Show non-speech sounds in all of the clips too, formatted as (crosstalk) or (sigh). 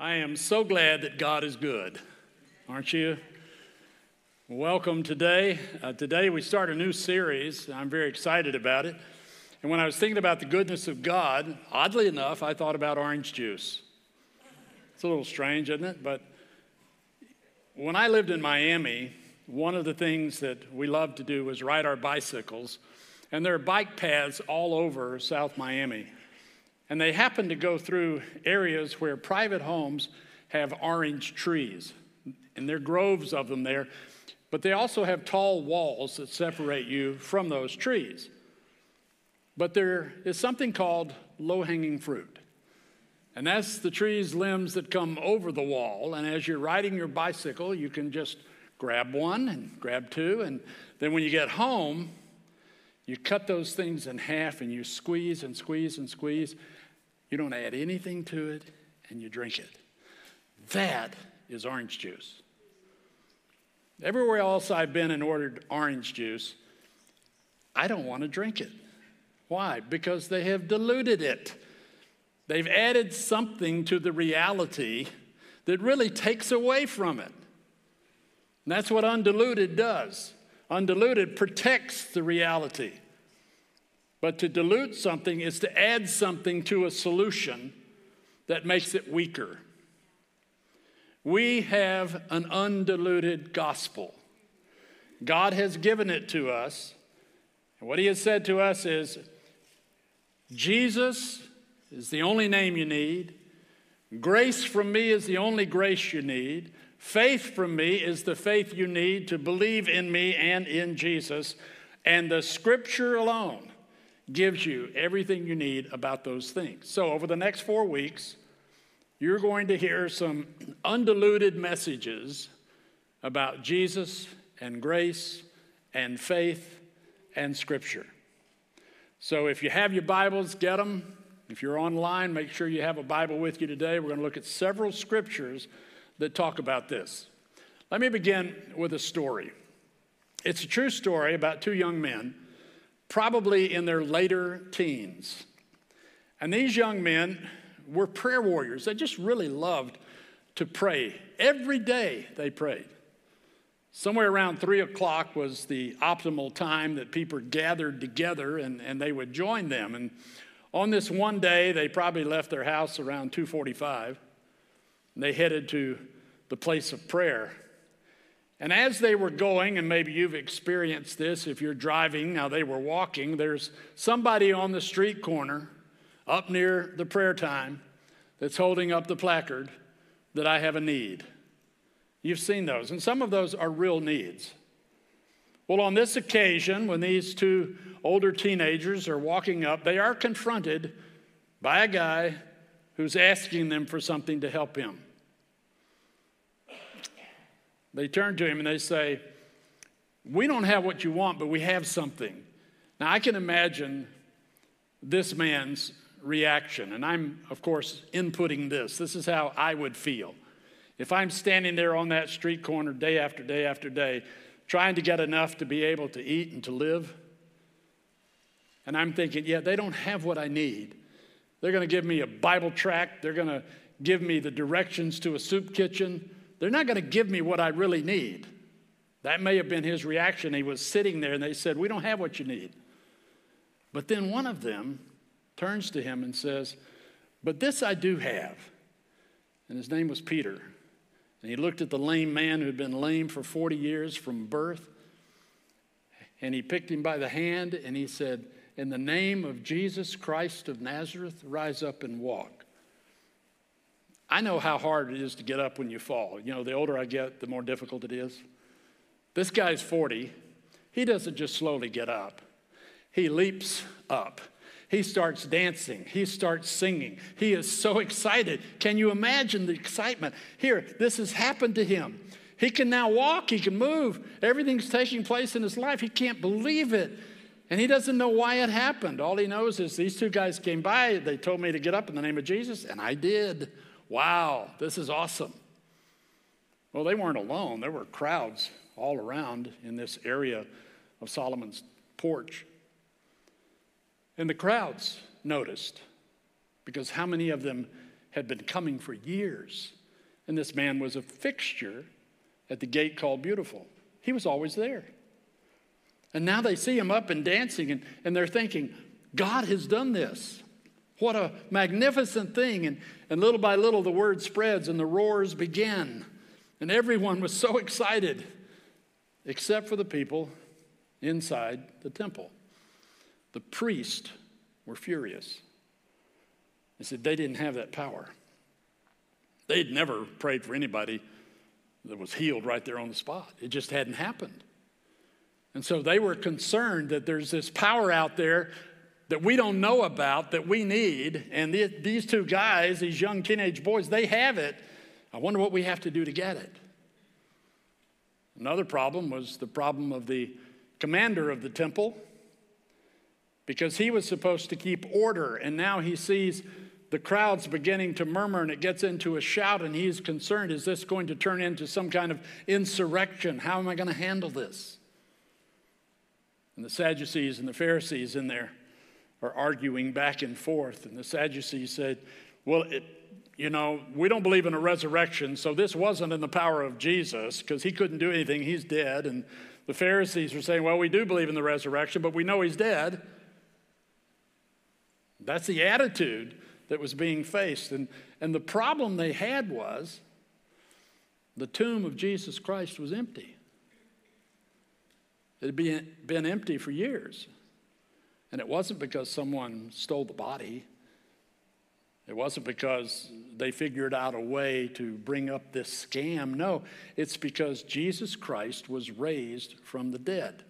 I am so glad that God is good, aren't you? Welcome today. Uh, today we start a new series. I'm very excited about it. And when I was thinking about the goodness of God, oddly enough, I thought about orange juice. It's a little strange, isn't it? But when I lived in Miami, one of the things that we loved to do was ride our bicycles. And there are bike paths all over South Miami. And they happen to go through areas where private homes have orange trees, and there are groves of them there. But they also have tall walls that separate you from those trees. But there is something called low hanging fruit. And that's the tree's limbs that come over the wall. And as you're riding your bicycle, you can just grab one and grab two. And then when you get home, you cut those things in half and you squeeze and squeeze and squeeze. You don't add anything to it and you drink it. That is orange juice. Everywhere else I've been and ordered orange juice, I don't want to drink it. Why? Because they have diluted it. They've added something to the reality that really takes away from it. And that's what undiluted does. Undiluted protects the reality. But to dilute something is to add something to a solution that makes it weaker. We have an undiluted gospel. God has given it to us. And what He has said to us is Jesus is the only name you need. Grace from me is the only grace you need. Faith from me is the faith you need to believe in me and in Jesus. And the scripture alone gives you everything you need about those things. So, over the next four weeks, you're going to hear some undiluted messages about Jesus and grace and faith and Scripture. So, if you have your Bibles, get them. If you're online, make sure you have a Bible with you today. We're going to look at several scriptures that talk about this. Let me begin with a story. It's a true story about two young men probably in their later teens. And these young men were prayer warriors. They just really loved to pray. Every day they prayed. Somewhere around three o'clock was the optimal time that people gathered together and, and they would join them. And on this one day, they probably left their house around 245. And they headed to the place of prayer. And as they were going, and maybe you've experienced this if you're driving, now they were walking, there's somebody on the street corner up near the prayer time that's holding up the placard that I have a need. You've seen those, and some of those are real needs. Well, on this occasion, when these two older teenagers are walking up, they are confronted by a guy who's asking them for something to help him. They turn to him and they say, We don't have what you want, but we have something. Now, I can imagine this man's reaction, and I'm, of course, inputting this. This is how I would feel. If I'm standing there on that street corner day after day after day, trying to get enough to be able to eat and to live, and I'm thinking, yeah, they don't have what I need. They're going to give me a Bible tract, they're going to give me the directions to a soup kitchen. They're not going to give me what I really need. That may have been his reaction. He was sitting there and they said, We don't have what you need. But then one of them turns to him and says, But this I do have. And his name was Peter. And he looked at the lame man who had been lame for 40 years from birth. And he picked him by the hand and he said, In the name of Jesus Christ of Nazareth, rise up and walk. I know how hard it is to get up when you fall. You know, the older I get, the more difficult it is. This guy's 40. He doesn't just slowly get up, he leaps up. He starts dancing. He starts singing. He is so excited. Can you imagine the excitement? Here, this has happened to him. He can now walk, he can move. Everything's taking place in his life. He can't believe it. And he doesn't know why it happened. All he knows is these two guys came by, they told me to get up in the name of Jesus, and I did. Wow, this is awesome. Well, they weren't alone. There were crowds all around in this area of Solomon's porch. And the crowds noticed because how many of them had been coming for years. And this man was a fixture at the gate called Beautiful. He was always there. And now they see him up and dancing, and, and they're thinking, God has done this. What a magnificent thing. And, and little by little, the word spreads and the roars begin. And everyone was so excited, except for the people inside the temple. The priests were furious. They said they didn't have that power. They'd never prayed for anybody that was healed right there on the spot. It just hadn't happened. And so they were concerned that there's this power out there that we don't know about that we need. And these two guys, these young teenage boys, they have it. I wonder what we have to do to get it. Another problem was the problem of the commander of the temple because he was supposed to keep order, and now he sees the crowd's beginning to murmur and it gets into a shout, and he's concerned is this going to turn into some kind of insurrection? How am I going to handle this? And the Sadducees and the Pharisees in there are arguing back and forth, and the Sadducees said, Well, it, you know, we don't believe in a resurrection, so this wasn't in the power of Jesus because he couldn't do anything, he's dead. And the Pharisees were saying, Well, we do believe in the resurrection, but we know he's dead. That's the attitude that was being faced. And, and the problem they had was the tomb of Jesus Christ was empty. It had been, been empty for years. And it wasn't because someone stole the body. It wasn't because they figured out a way to bring up this scam. No, it's because Jesus Christ was raised from the dead.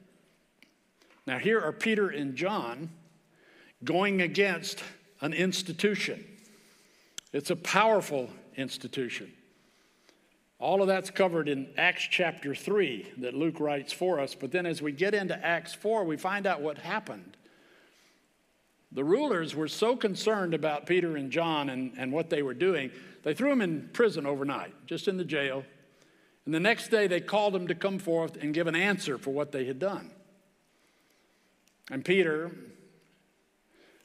Now, here are Peter and John going against an institution. It's a powerful institution. All of that's covered in Acts chapter 3 that Luke writes for us. But then as we get into Acts 4, we find out what happened. The rulers were so concerned about Peter and John and, and what they were doing, they threw them in prison overnight, just in the jail. And the next day, they called them to come forth and give an answer for what they had done. And Peter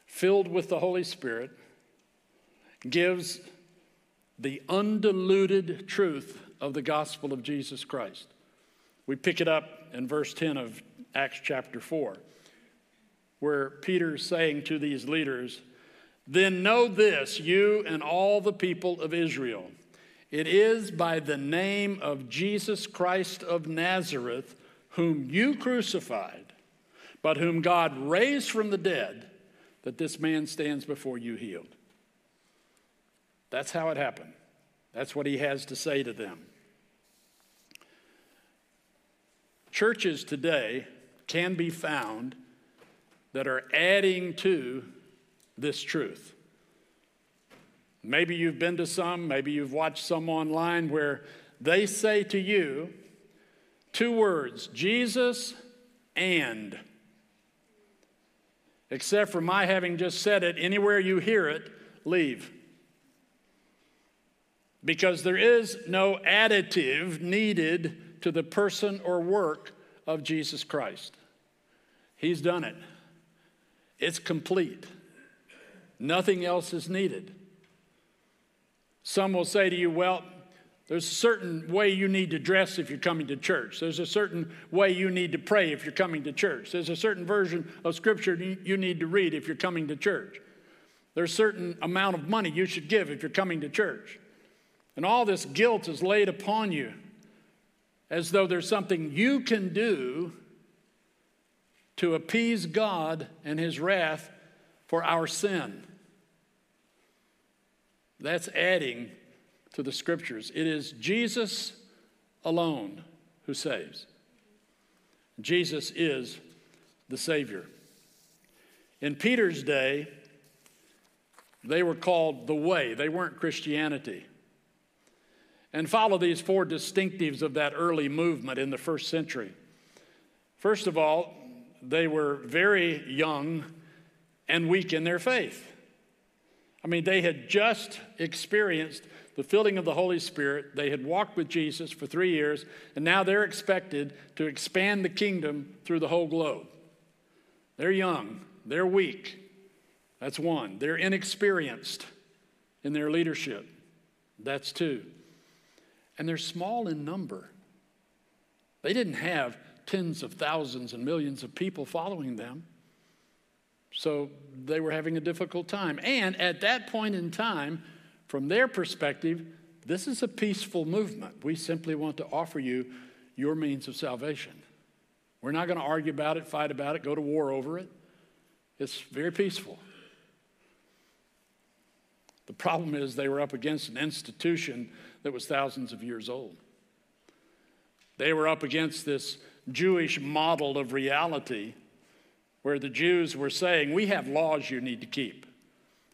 filled with the Holy Spirit, gives the undiluted truth of the gospel of Jesus Christ. We pick it up in verse 10 of Acts chapter 4, where Peter's saying to these leaders, Then know this, you and all the people of Israel. It is by the name of Jesus Christ of Nazareth, whom you crucified, but whom God raised from the dead that this man stands before you healed. That's how it happened. That's what he has to say to them. Churches today can be found that are adding to this truth. Maybe you've been to some, maybe you've watched some online where they say to you two words Jesus and except for my having just said it, anywhere you hear it, leave. Because there is no additive needed to the person or work of Jesus Christ. He's done it, it's complete. Nothing else is needed. Some will say to you, well, there's a certain way you need to dress if you're coming to church. There's a certain way you need to pray if you're coming to church. There's a certain version of scripture you need to read if you're coming to church. There's a certain amount of money you should give if you're coming to church. And all this guilt is laid upon you as though there's something you can do to appease God and his wrath for our sin. That's adding to the scriptures. It is Jesus alone who saves. Jesus is the Savior. In Peter's day, they were called the Way, they weren't Christianity. And follow these four distinctives of that early movement in the first century. First of all, they were very young and weak in their faith. I mean, they had just experienced the filling of the Holy Spirit. They had walked with Jesus for three years, and now they're expected to expand the kingdom through the whole globe. They're young, they're weak. That's one. They're inexperienced in their leadership. That's two. And they're small in number. They didn't have tens of thousands and millions of people following them. So they were having a difficult time. And at that point in time, from their perspective, this is a peaceful movement. We simply want to offer you your means of salvation. We're not going to argue about it, fight about it, go to war over it. It's very peaceful. The problem is they were up against an institution that was thousands of years old. They were up against this Jewish model of reality where the Jews were saying, We have laws you need to keep.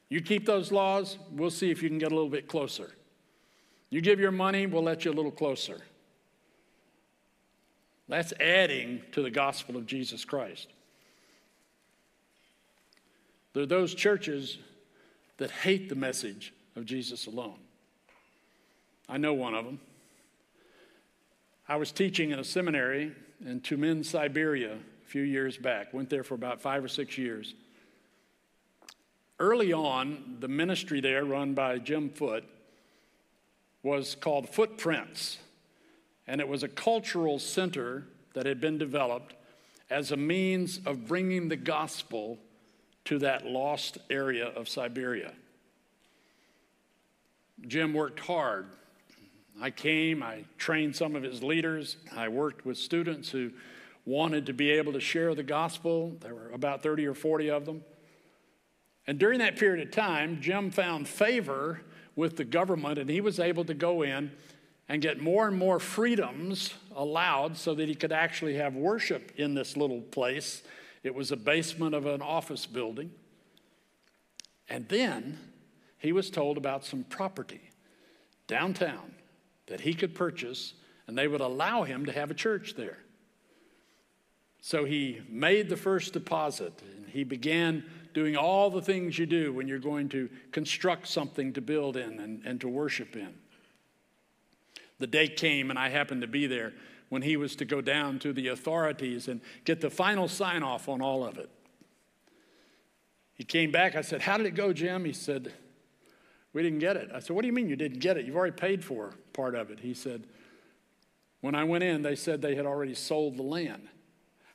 You keep those laws, we'll see if you can get a little bit closer. You give your money, we'll let you a little closer. That's adding to the gospel of Jesus Christ. There are those churches that hate the message of Jesus alone. I know one of them. I was teaching in a seminary in Tyumen, Siberia, a few years back. Went there for about five or six years. Early on, the ministry there, run by Jim Foote, was called Footprints, and it was a cultural center that had been developed as a means of bringing the gospel to that lost area of Siberia. Jim worked hard. I came, I trained some of his leaders, I worked with students who wanted to be able to share the gospel. There were about 30 or 40 of them. And during that period of time, Jim found favor with the government, and he was able to go in and get more and more freedoms allowed so that he could actually have worship in this little place it was a basement of an office building. And then he was told about some property downtown that he could purchase, and they would allow him to have a church there. So he made the first deposit, and he began doing all the things you do when you're going to construct something to build in and, and to worship in. The day came, and I happened to be there when he was to go down to the authorities and get the final sign off on all of it. He came back. I said, How did it go, Jim? He said, We didn't get it. I said, What do you mean you didn't get it? You've already paid for part of it. He said, When I went in, they said they had already sold the land.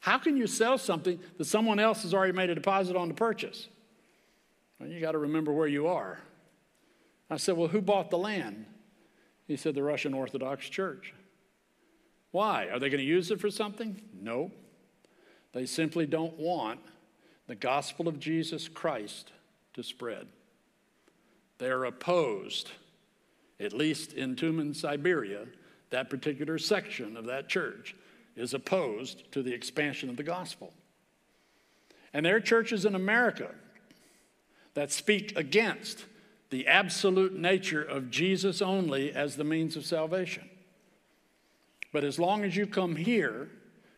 How can you sell something that someone else has already made a deposit on to purchase? Well, you got to remember where you are. I said, Well, who bought the land? He said, The Russian Orthodox Church. Why? Are they going to use it for something? No. They simply don't want the gospel of Jesus Christ to spread. They're opposed, at least in Tyumen, Siberia, that particular section of that church is opposed to the expansion of the gospel. And there are churches in America that speak against the absolute nature of Jesus only as the means of salvation. But as long as you come here,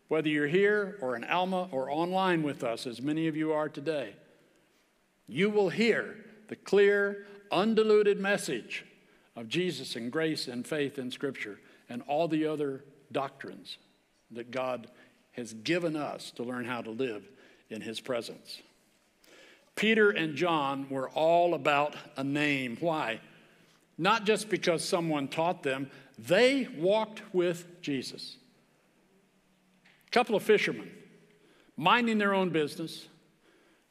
whether you're here or in Alma or online with us, as many of you are today, you will hear the clear, undiluted message of Jesus and grace and faith in Scripture and all the other doctrines that God has given us to learn how to live in His presence. Peter and John were all about a name. Why? Not just because someone taught them, they walked with Jesus. A couple of fishermen, minding their own business,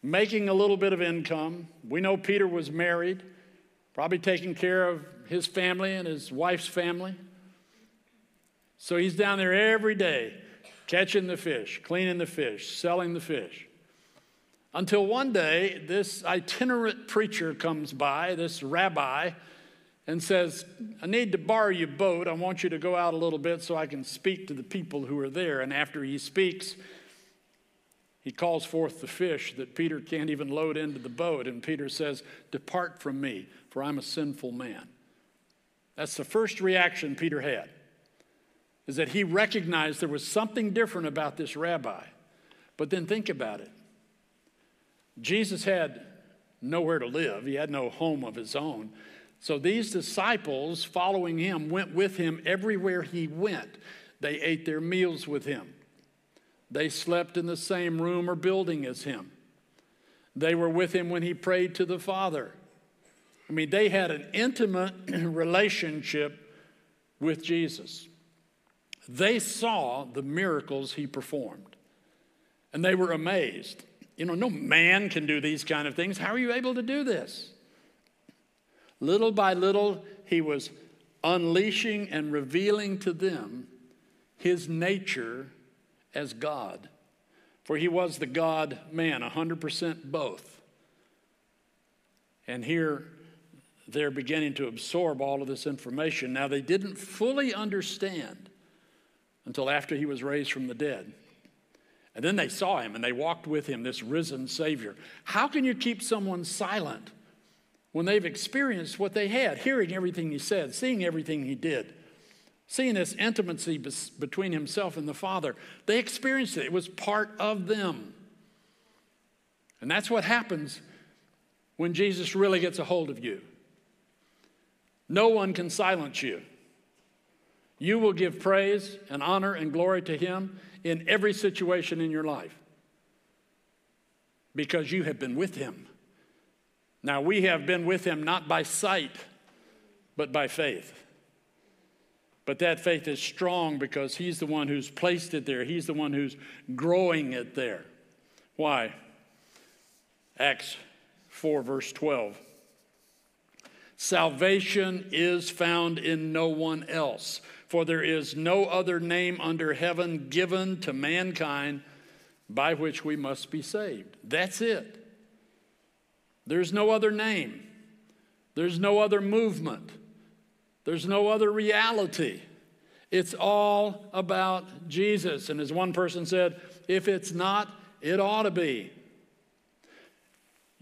making a little bit of income. We know Peter was married, probably taking care of his family and his wife's family. So he's down there every day, catching the fish, cleaning the fish, selling the fish. Until one day, this itinerant preacher comes by, this rabbi, and says, I need to borrow your boat. I want you to go out a little bit so I can speak to the people who are there. And after he speaks, he calls forth the fish that Peter can't even load into the boat. And Peter says, Depart from me, for I'm a sinful man. That's the first reaction Peter had, is that he recognized there was something different about this rabbi. But then think about it Jesus had nowhere to live, he had no home of his own. So these disciples following him went with him everywhere he went. They ate their meals with him. They slept in the same room or building as him. They were with him when he prayed to the Father. I mean, they had an intimate (clears throat) relationship with Jesus. They saw the miracles he performed and they were amazed. You know, no man can do these kind of things. How are you able to do this? Little by little, he was unleashing and revealing to them his nature as God. For he was the God man, 100% both. And here they're beginning to absorb all of this information. Now, they didn't fully understand until after he was raised from the dead. And then they saw him and they walked with him, this risen Savior. How can you keep someone silent when they've experienced what they had, hearing everything he said, seeing everything he did, seeing this intimacy between himself and the Father? They experienced it, it was part of them. And that's what happens when Jesus really gets a hold of you. No one can silence you. You will give praise and honor and glory to Him in every situation in your life because you have been with Him. Now, we have been with Him not by sight, but by faith. But that faith is strong because He's the one who's placed it there, He's the one who's growing it there. Why? Acts 4, verse 12. Salvation is found in no one else, for there is no other name under heaven given to mankind by which we must be saved. That's it. There's no other name, there's no other movement, there's no other reality. It's all about Jesus. And as one person said, if it's not, it ought to be.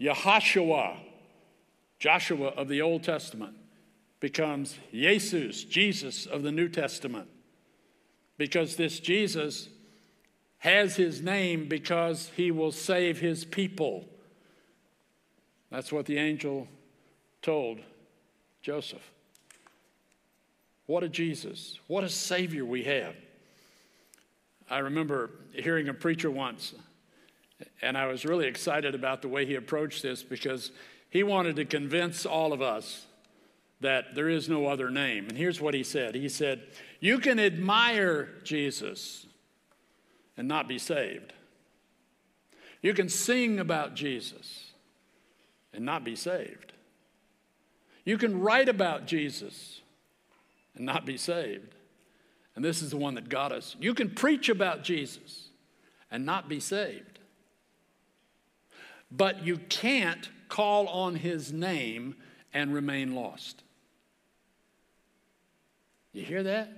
Yahashua Joshua of the Old Testament becomes Jesus, Jesus of the New Testament. Because this Jesus has his name because he will save his people. That's what the angel told Joseph. What a Jesus. What a Savior we have. I remember hearing a preacher once, and I was really excited about the way he approached this because he wanted to convince all of us that there is no other name. And here's what he said He said, You can admire Jesus and not be saved. You can sing about Jesus and not be saved. You can write about Jesus and not be saved. And this is the one that got us. You can preach about Jesus and not be saved. But you can't call on his name and remain lost. You hear that?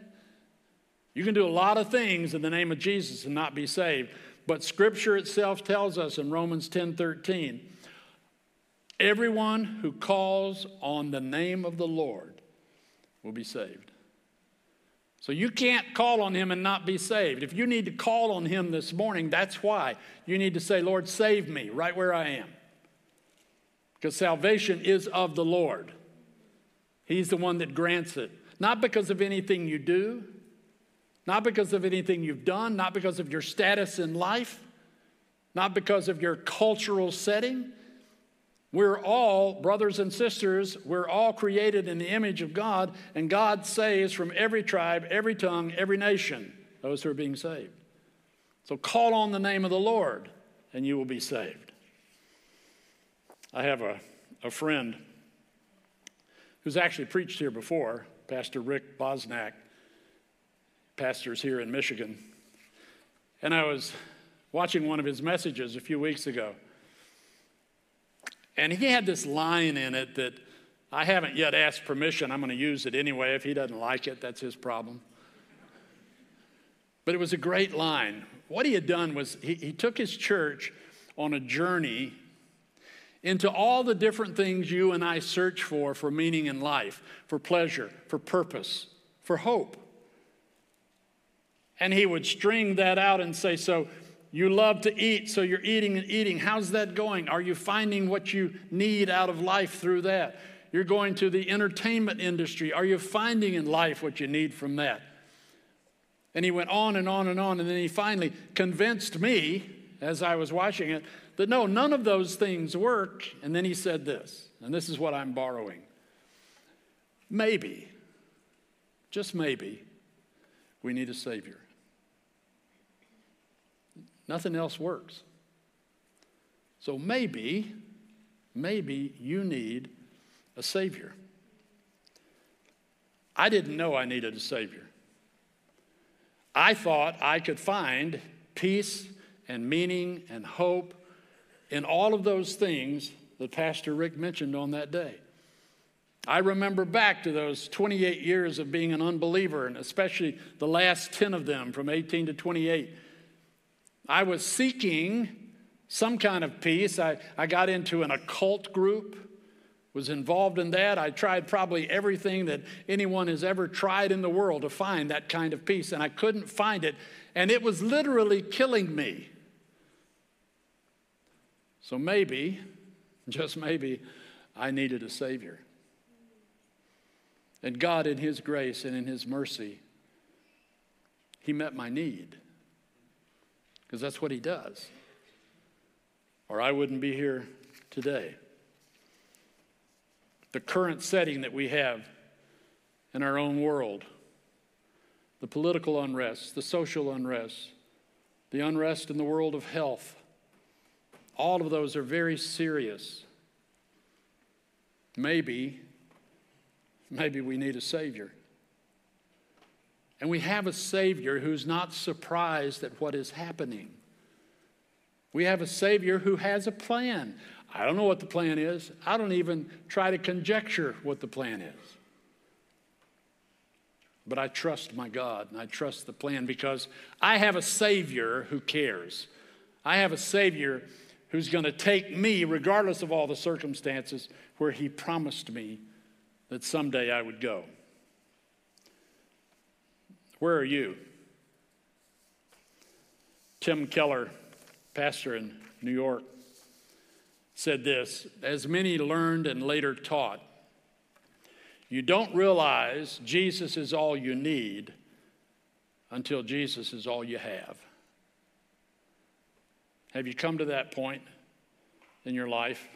You can do a lot of things in the name of Jesus and not be saved. But scripture itself tells us in Romans 10 13, everyone who calls on the name of the Lord will be saved. So you can't call on him and not be saved. If you need to call on him this morning, that's why. You need to say, Lord, save me right where I am. Because salvation is of the Lord. He's the one that grants it. Not because of anything you do, not because of anything you've done, not because of your status in life, not because of your cultural setting. We're all brothers and sisters. We're all created in the image of God, and God saves from every tribe, every tongue, every nation those who are being saved. So call on the name of the Lord, and you will be saved. I have a, a friend who's actually preached here before, Pastor Rick Bosnack, pastors here in Michigan. And I was watching one of his messages a few weeks ago. And he had this line in it that I haven't yet asked permission. I'm going to use it anyway. If he doesn't like it, that's his problem. But it was a great line. What he had done was he, he took his church on a journey into all the different things you and I search for for meaning in life, for pleasure, for purpose, for hope. And he would string that out and say, So you love to eat, so you're eating and eating. How's that going? Are you finding what you need out of life through that? You're going to the entertainment industry. Are you finding in life what you need from that? And he went on and on and on, and then he finally convinced me as I was watching it that no, none of those things work. And then he said this, and this is what I'm borrowing. Maybe, just maybe, we need a Savior. Nothing else works. So maybe, maybe you need a Savior. I didn't know I needed a Savior. I thought I could find peace and meaning and hope in all of those things that Pastor Rick mentioned on that day. I remember back to those 28 years of being an unbeliever, and especially the last 10 of them from 18 to 28. I was seeking some kind of peace. I, I got into an occult group, was involved in that. I tried probably everything that anyone has ever tried in the world to find that kind of peace, and I couldn't find it. And it was literally killing me. So maybe, (laughs) just maybe, I needed a Savior. And God, in His grace and in His mercy, He met my need. Because that's what He does. Or I wouldn't be here today. The current setting that we have in our own world, the political unrest, the social unrest, the unrest in the world of health, all of those are very serious. Maybe, maybe we need a Savior. And we have a Savior who's not surprised at what is happening. We have a Savior who has a plan. I don't know what the plan is. I don't even try to conjecture what the plan is. But I trust my God and I trust the plan because I have a Savior who cares. I have a Savior who's going to take me, regardless of all the circumstances, where He promised me that someday I would go. Where are you? Tim Keller, pastor in New York, said this As many learned and later taught, you don't realize Jesus is all you need until Jesus is all you have. Have you come to that point in your life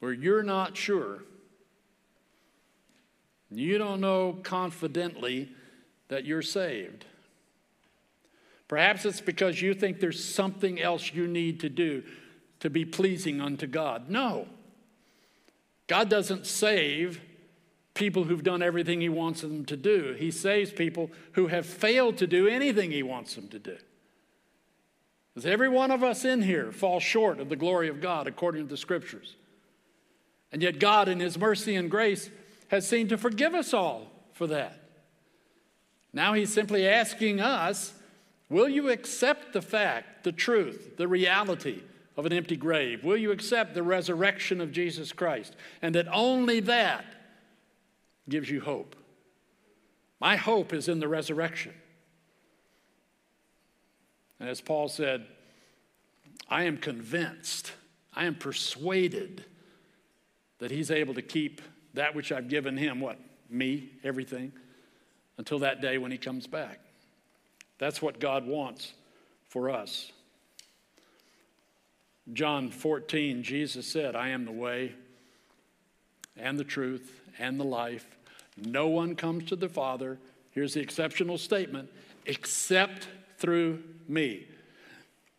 where you're not sure? You don't know confidently that you're saved. Perhaps it's because you think there's something else you need to do to be pleasing unto God. No. God doesn't save people who've done everything He wants them to do, He saves people who have failed to do anything He wants them to do. Because every one of us in here falls short of the glory of God according to the scriptures. And yet, God, in His mercy and grace, has seen to forgive us all for that. Now He's simply asking us will you accept the fact, the truth, the reality of an empty grave? Will you accept the resurrection of Jesus Christ? And that only that gives you hope. My hope is in the resurrection. And as Paul said, I am convinced, I am persuaded that he's able to keep that which I've given him, what? Me, everything, until that day when he comes back. That's what God wants for us. John 14, Jesus said, I am the way and the truth and the life. No one comes to the Father, here's the exceptional statement, except through me.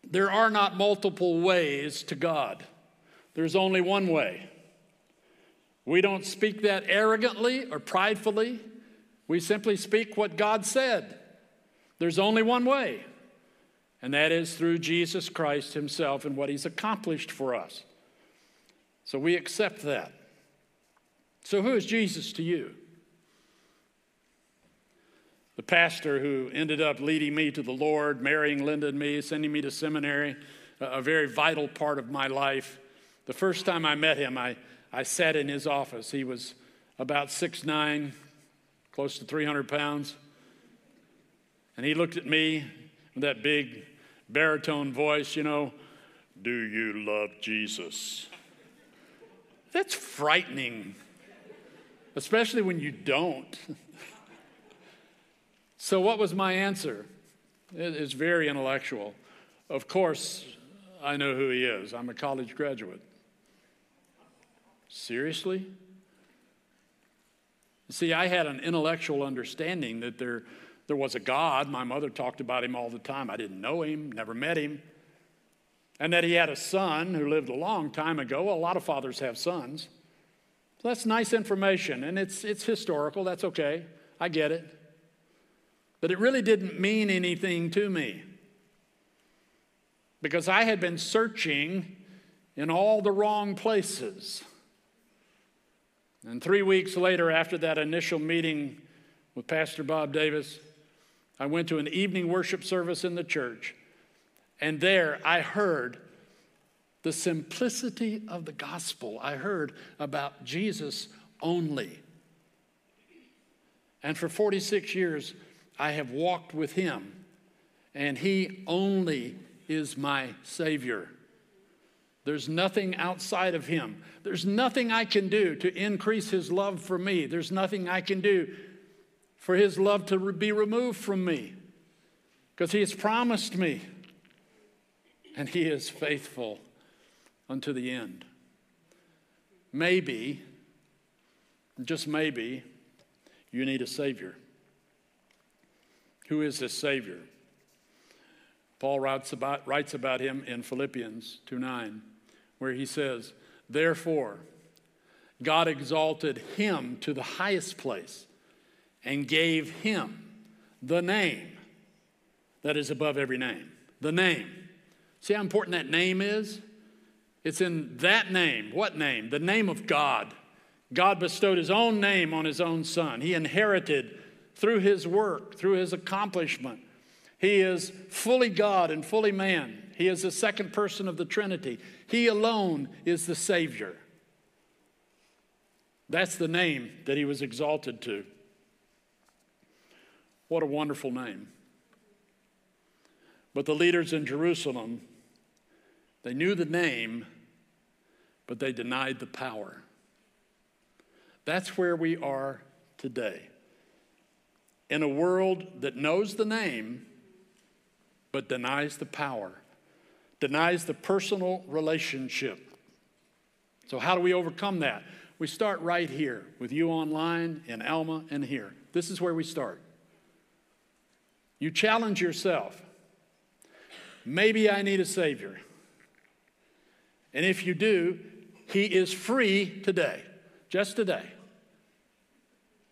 There are not multiple ways to God, there's only one way. We don't speak that arrogantly or pridefully. We simply speak what God said. There's only one way, and that is through Jesus Christ Himself and what He's accomplished for us. So we accept that. So, who is Jesus to you? the pastor who ended up leading me to the Lord, marrying Linda and me, sending me to seminary, a very vital part of my life. The first time I met him, I, I sat in his office. He was about six nine, close to 300 pounds. And he looked at me with that big baritone voice, you know, do you love Jesus? That's frightening, especially when you don't. So, what was my answer? It's very intellectual. Of course, I know who he is. I'm a college graduate. Seriously? See, I had an intellectual understanding that there, there was a God. My mother talked about him all the time. I didn't know him, never met him. And that he had a son who lived a long time ago. a lot of fathers have sons. So that's nice information, and it's, it's historical. That's okay. I get it. But it really didn't mean anything to me because I had been searching in all the wrong places. And three weeks later, after that initial meeting with Pastor Bob Davis, I went to an evening worship service in the church. And there I heard the simplicity of the gospel. I heard about Jesus only. And for 46 years, I have walked with him, and he only is my Savior. There's nothing outside of him. There's nothing I can do to increase his love for me. There's nothing I can do for his love to be removed from me because he has promised me and he is faithful unto the end. Maybe, just maybe, you need a Savior. Who is this Savior? Paul writes about, writes about him in Philippians 2 9 where he says, Therefore, God exalted him to the highest place and gave him the name that is above every name. The name. See how important that name is? It's in that name. What name? The name of God. God bestowed his own name on his own son. He inherited through his work, through his accomplishment. He is fully God and fully man. He is the second person of the Trinity. He alone is the Savior. That's the name that he was exalted to. What a wonderful name. But the leaders in Jerusalem, they knew the name, but they denied the power. That's where we are today. In a world that knows the name, but denies the power denies the personal relationship. So, how do we overcome that? We start right here with you online, in Alma, and here. This is where we start. You challenge yourself. Maybe I need a Savior. And if you do, He is free today, just today.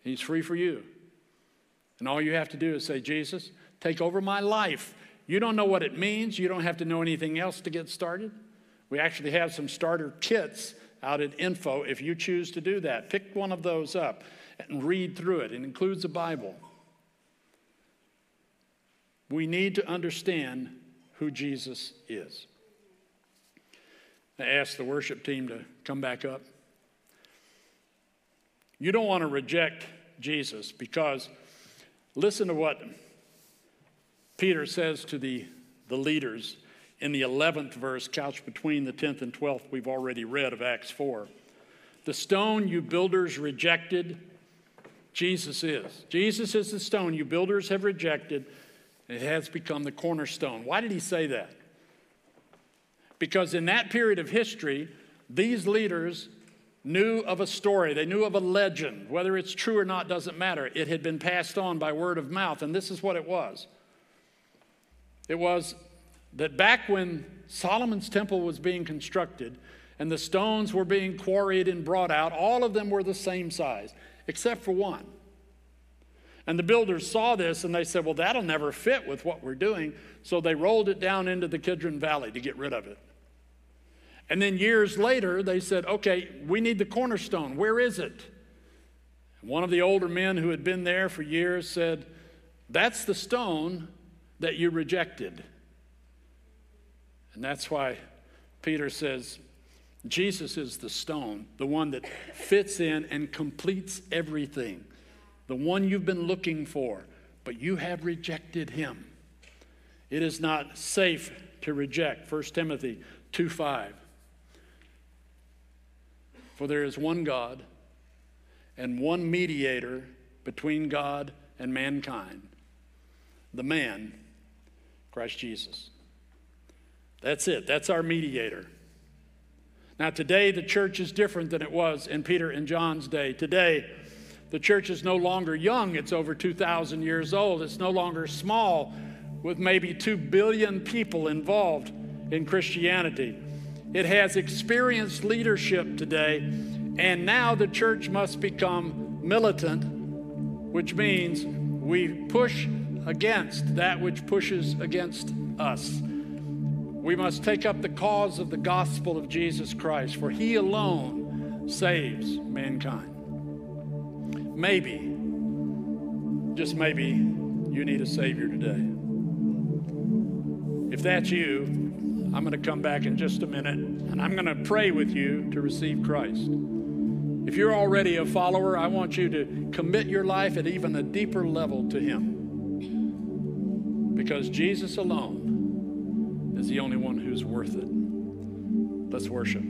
He's free for you. And all you have to do is say, Jesus, take over my life. You don't know what it means. You don't have to know anything else to get started. We actually have some starter kits out at info if you choose to do that. Pick one of those up and read through it. It includes a Bible. We need to understand who Jesus is. I asked the worship team to come back up. You don't want to reject Jesus because listen to what Peter says to the, the leaders in the 11th verse, couched between the 10th and 12th, we've already read of Acts 4. The stone you builders rejected, Jesus is. Jesus is the stone you builders have rejected. It has become the cornerstone. Why did he say that? Because in that period of history, these leaders knew of a story, they knew of a legend. Whether it's true or not doesn't matter. It had been passed on by word of mouth, and this is what it was it was that back when Solomon's temple was being constructed and the stones were being quarried and brought out, all of them were the same size, except for one. And the builders saw this and they said, Well, that'll never fit with what we're doing. So they rolled it down into the Kidron Valley to get rid of it. And then years later, they said, Okay, we need the cornerstone. Where is it? one of the older men who had been there for years said, That's the stone that you rejected. And that's why Peter says, Jesus is the stone, the one that fits in and completes everything, the one you've been looking for, but you have rejected him. It is not safe to reject. 1 Timothy 2 5. For there is one God and one mediator between God and mankind, the man, Christ Jesus. That's it. That's our mediator. Now, today, the church is different than it was in Peter and John's day. Today, the church is no longer young, it's over 2,000 years old. It's no longer small, with maybe 2 billion people involved in Christianity. It has experienced leadership today, and now the church must become militant, which means we push against that which pushes against us. We must take up the cause of the gospel of Jesus Christ, for he alone saves mankind. Maybe, just maybe, you need a Savior today. If that's you, I'm going to come back in just a minute and I'm going to pray with you to receive Christ. If you're already a follower, I want you to commit your life at even a deeper level to Him. Because Jesus alone is the only one who's worth it. Let's worship.